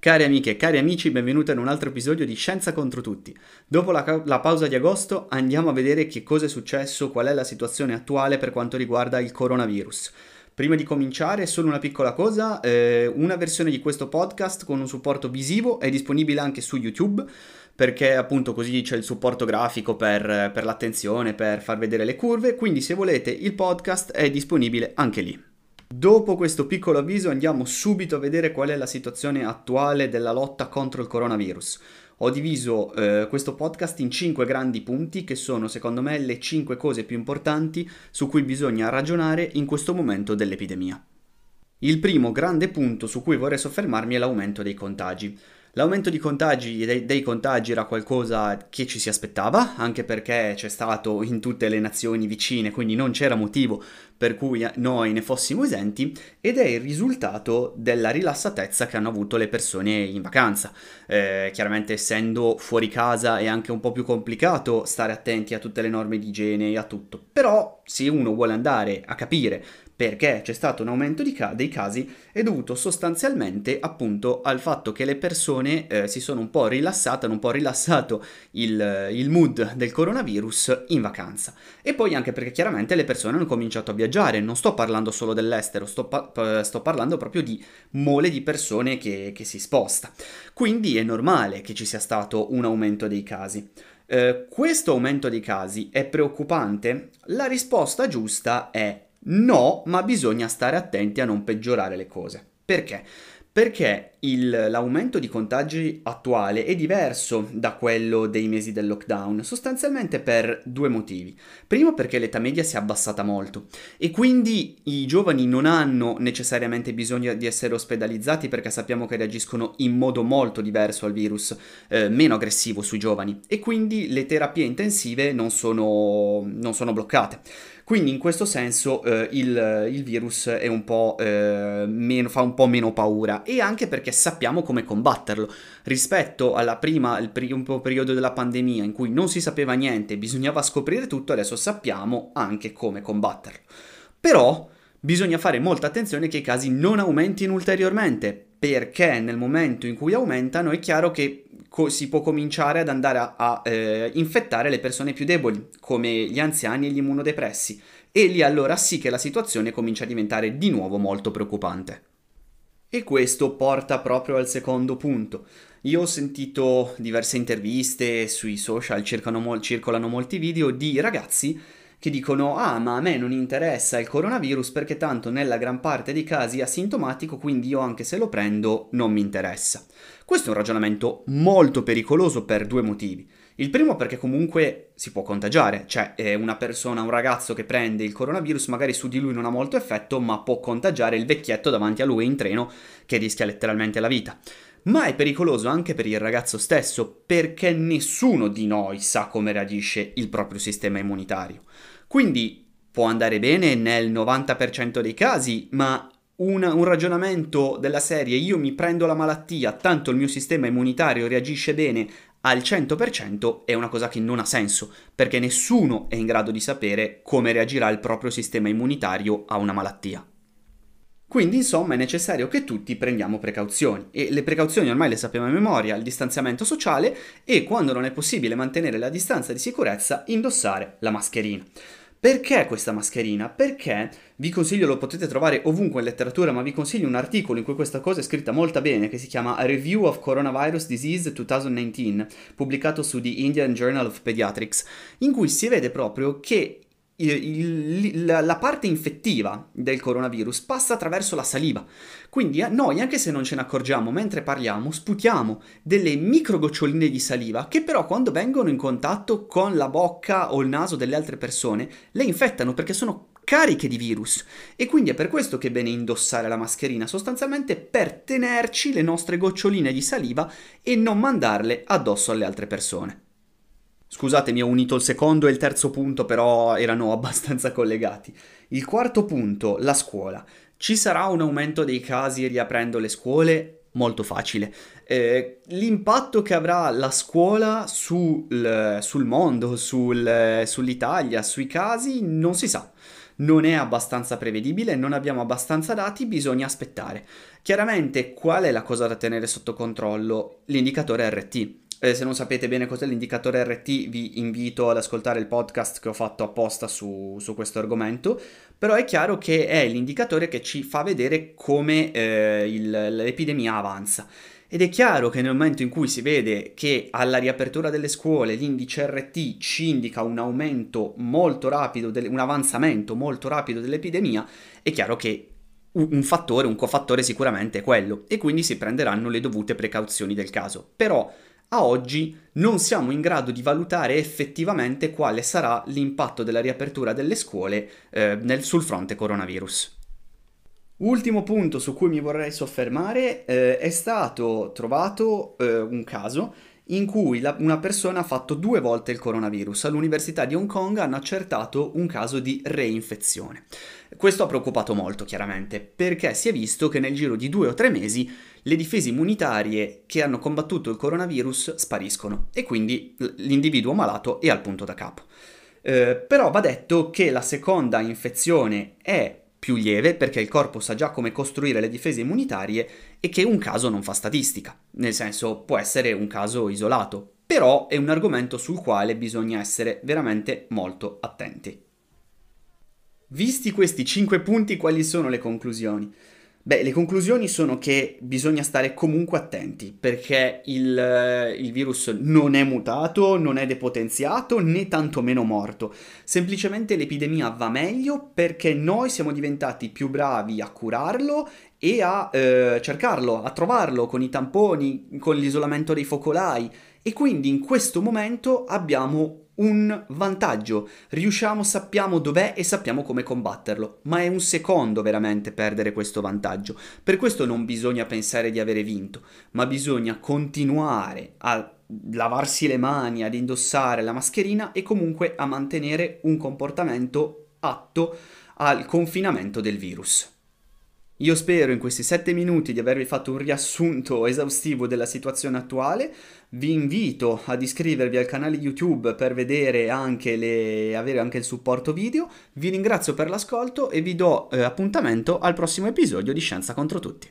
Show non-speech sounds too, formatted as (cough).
Cari amiche e cari amici, benvenuti in un altro episodio di Scienza contro tutti. Dopo la, la, pausa di agosto andiamo a vedere che cosa è successo, qual è la situazione attuale per quanto riguarda il coronavirus. Prima di cominciare, solo una piccola cosa, eh, una versione di questo podcast con un supporto visivo è disponibile anche su YouTube perché appunto così c'è il supporto grafico per, per l'attenzione, per far vedere le curve, quindi se volete il podcast è disponibile anche lì. Dopo questo piccolo avviso andiamo subito a vedere qual è la situazione attuale della lotta contro il coronavirus. Ho diviso eh, questo podcast in cinque grandi punti che sono secondo me le cinque cose più importanti su cui bisogna ragionare in questo momento dell'epidemia. Il primo grande punto su cui vorrei soffermarmi è l'aumento dei contagi. L'aumento di contagi, dei, dei, contagi era qualcosa che ci si aspettava, anche perché c'è stato in tutte le nazioni vicine, quindi non c'era motivo per cui noi ne fossimo esenti, ed è il risultato della rilassatezza che hanno avuto le persone in vacanza. Eh, chiaramente essendo fuori casa è anche un po' più complicato stare attenti a tutte le norme di igiene e a tutto, però se uno vuole andare a capire perché c'è stato un aumento ca- dei casi è dovuto sostanzialmente appunto al fatto che le persone eh, si sono un po' rilassate, hanno un po' rilassato il, il, mood del coronavirus in vacanza. E poi anche perché chiaramente le persone hanno cominciato a viaggiare, non sto parlando solo dell'estero, sto, pa- sto parlando proprio di mole di persone che, che si sposta. Quindi è normale che ci sia stato un aumento dei casi. Uh, questo aumento dei casi è preoccupante? La risposta giusta è No, ma bisogna stare attenti a non peggiorare le cose. Perché? Perché il, l'aumento di contagi attuale è diverso da quello dei mesi del lockdown, sostanzialmente per due motivi. Primo perché l'età media si è abbassata molto e quindi i giovani non hanno necessariamente bisogno di essere ospedalizzati perché sappiamo che reagiscono in modo molto diverso al virus, eh, meno aggressivo sui giovani e quindi le terapie intensive non sono, non sono bloccate. Quindi in questo senso eh, il, il, virus un eh, meno, fa un po' meno paura e anche perché sappiamo come combatterlo. Rispetto alla prima, al primo periodo della pandemia in cui non si sapeva niente, bisognava scoprire tutto, adesso sappiamo anche come combatterlo. Però bisogna fare molta attenzione che i casi non aumentino ulteriormente, perché nel momento in cui aumentano è chiaro che co- si può cominciare ad andare a, a eh, infettare le persone più deboli, come gli anziani e gli immunodepressi, e lì allora sì che la situazione comincia a diventare di nuovo molto preoccupante. E questo porta proprio al secondo punto. Io ho sentito diverse interviste sui social, mo- circolano molti video di ragazzi che dicono ah ma a me non interessa il coronavirus perché tanto nella gran parte dei casi è asintomatico quindi io anche se lo prendo non mi interessa. Questo è un ragionamento molto pericoloso per due motivi. Il primo perché comunque si può contagiare, cioè una persona, un ragazzo che prende il coronavirus magari su di lui non ha molto effetto ma può contagiare il vecchietto davanti a lui in treno che rischia letteralmente la vita ma è pericoloso anche per il ragazzo stesso perché nessuno di noi sa come reagisce il proprio sistema immunitario. Quindi può andare bene nel 90% dei casi, ma un, un, ragionamento della serie io mi prendo la malattia, tanto il mio sistema immunitario reagisce bene al 100% è una cosa che non ha senso, perché nessuno è in grado di sapere come reagirà il proprio sistema immunitario a una malattia. Quindi insomma è necessario che tutti prendiamo precauzioni e le precauzioni ormai le sappiamo a memoria, il distanziamento sociale e quando non è possibile mantenere la distanza di sicurezza indossare la mascherina. Perché questa mascherina? Perché vi consiglio, lo potete trovare ovunque in letteratura, ma vi consiglio un articolo in cui questa cosa è scritta molto bene, che si chiama A Review of Coronavirus Disease 2019, pubblicato su The Indian Journal of Pediatrics, in cui si vede proprio che il, la parte infettiva del coronavirus passa attraverso la saliva. Quindi eh, noi, anche se non ce ne accorgiamo mentre parliamo, sputiamo delle micro goccioline di saliva che però quando vengono in contatto con la bocca o il naso delle altre persone le infettano perché sono cariche di virus e quindi è per questo che è bene indossare la mascherina, sostanzialmente per tenerci le nostre goccioline di saliva e non mandarle addosso alle altre persone. Scusatemi, ho unito il secondo e il terzo punto, però erano (laughs) abbastanza collegati. Il quarto punto, la scuola. Ci sarà un aumento dei casi riaprendo le scuole? molto facile. Eh, l'impatto che avrà la scuola sul, sul mondo, sul, sull'Italia, sui casi, non si sa non è abbastanza prevedibile, non abbiamo abbastanza dati, bisogna aspettare. Chiaramente qual è la cosa da tenere sotto controllo? L'indicatore RT. Eh, se non sapete bene cos'è l'indicatore RT, vi invito ad ascoltare il podcast che ho fatto apposta su, su questo argomento. Però è chiaro che è l'indicatore che ci fa vedere come eh, il, l'epidemia avanza. Ed è chiaro che nel momento in cui si vede che alla riapertura delle scuole l'indice RT ci indica un aumento molto rapido, un avanzamento molto rapido dell'epidemia, è chiaro che un fattore, un cofattore sicuramente è quello e quindi si prenderanno le dovute precauzioni del caso. Però a oggi non siamo in grado di valutare effettivamente quale sarà l'impatto della riapertura delle scuole eh, nel, sul fronte coronavirus. Ultimo punto su cui mi vorrei soffermare eh, è stato trovato eh, un caso in cui la, una persona ha fatto due volte il coronavirus. All'Università di Hong Kong hanno accertato un caso di reinfezione. Questo ha preoccupato molto, chiaramente, perché si è visto che nel giro di due o tre mesi le difese immunitarie che hanno combattuto il coronavirus spariscono e quindi l'individuo malato è al punto da capo. Eh, però va detto che la seconda infezione è più lieve perché il corpo sa già come costruire le difese immunitarie e che un caso non fa statistica, nel senso può essere un caso isolato, però è un argomento sul quale bisogna essere veramente molto attenti. Visti questi 5 punti, quali sono le conclusioni? Beh, le conclusioni sono che bisogna stare comunque attenti perché il, eh, il, virus non è mutato, non è depotenziato né tantomeno morto. Semplicemente l'epidemia va meglio perché noi siamo diventati più bravi a curarlo e a eh, cercarlo, a trovarlo con i tamponi, con l'isolamento dei focolai e quindi in questo momento abbiamo un vantaggio, riusciamo, sappiamo dov'è e sappiamo come combatterlo, ma è un secondo veramente perdere questo vantaggio. Per questo non bisogna pensare di avere vinto, ma bisogna continuare a lavarsi le mani, ad indossare la mascherina e comunque a mantenere un comportamento atto al confinamento del virus. Io spero in questi sette minuti di avervi fatto un riassunto esaustivo della situazione attuale. Vi invito ad iscrivervi al canale YouTube per vedere anche le, avere anche il supporto video. Vi ringrazio per l'ascolto e vi do eh, appuntamento al prossimo episodio di Scienza contro tutti.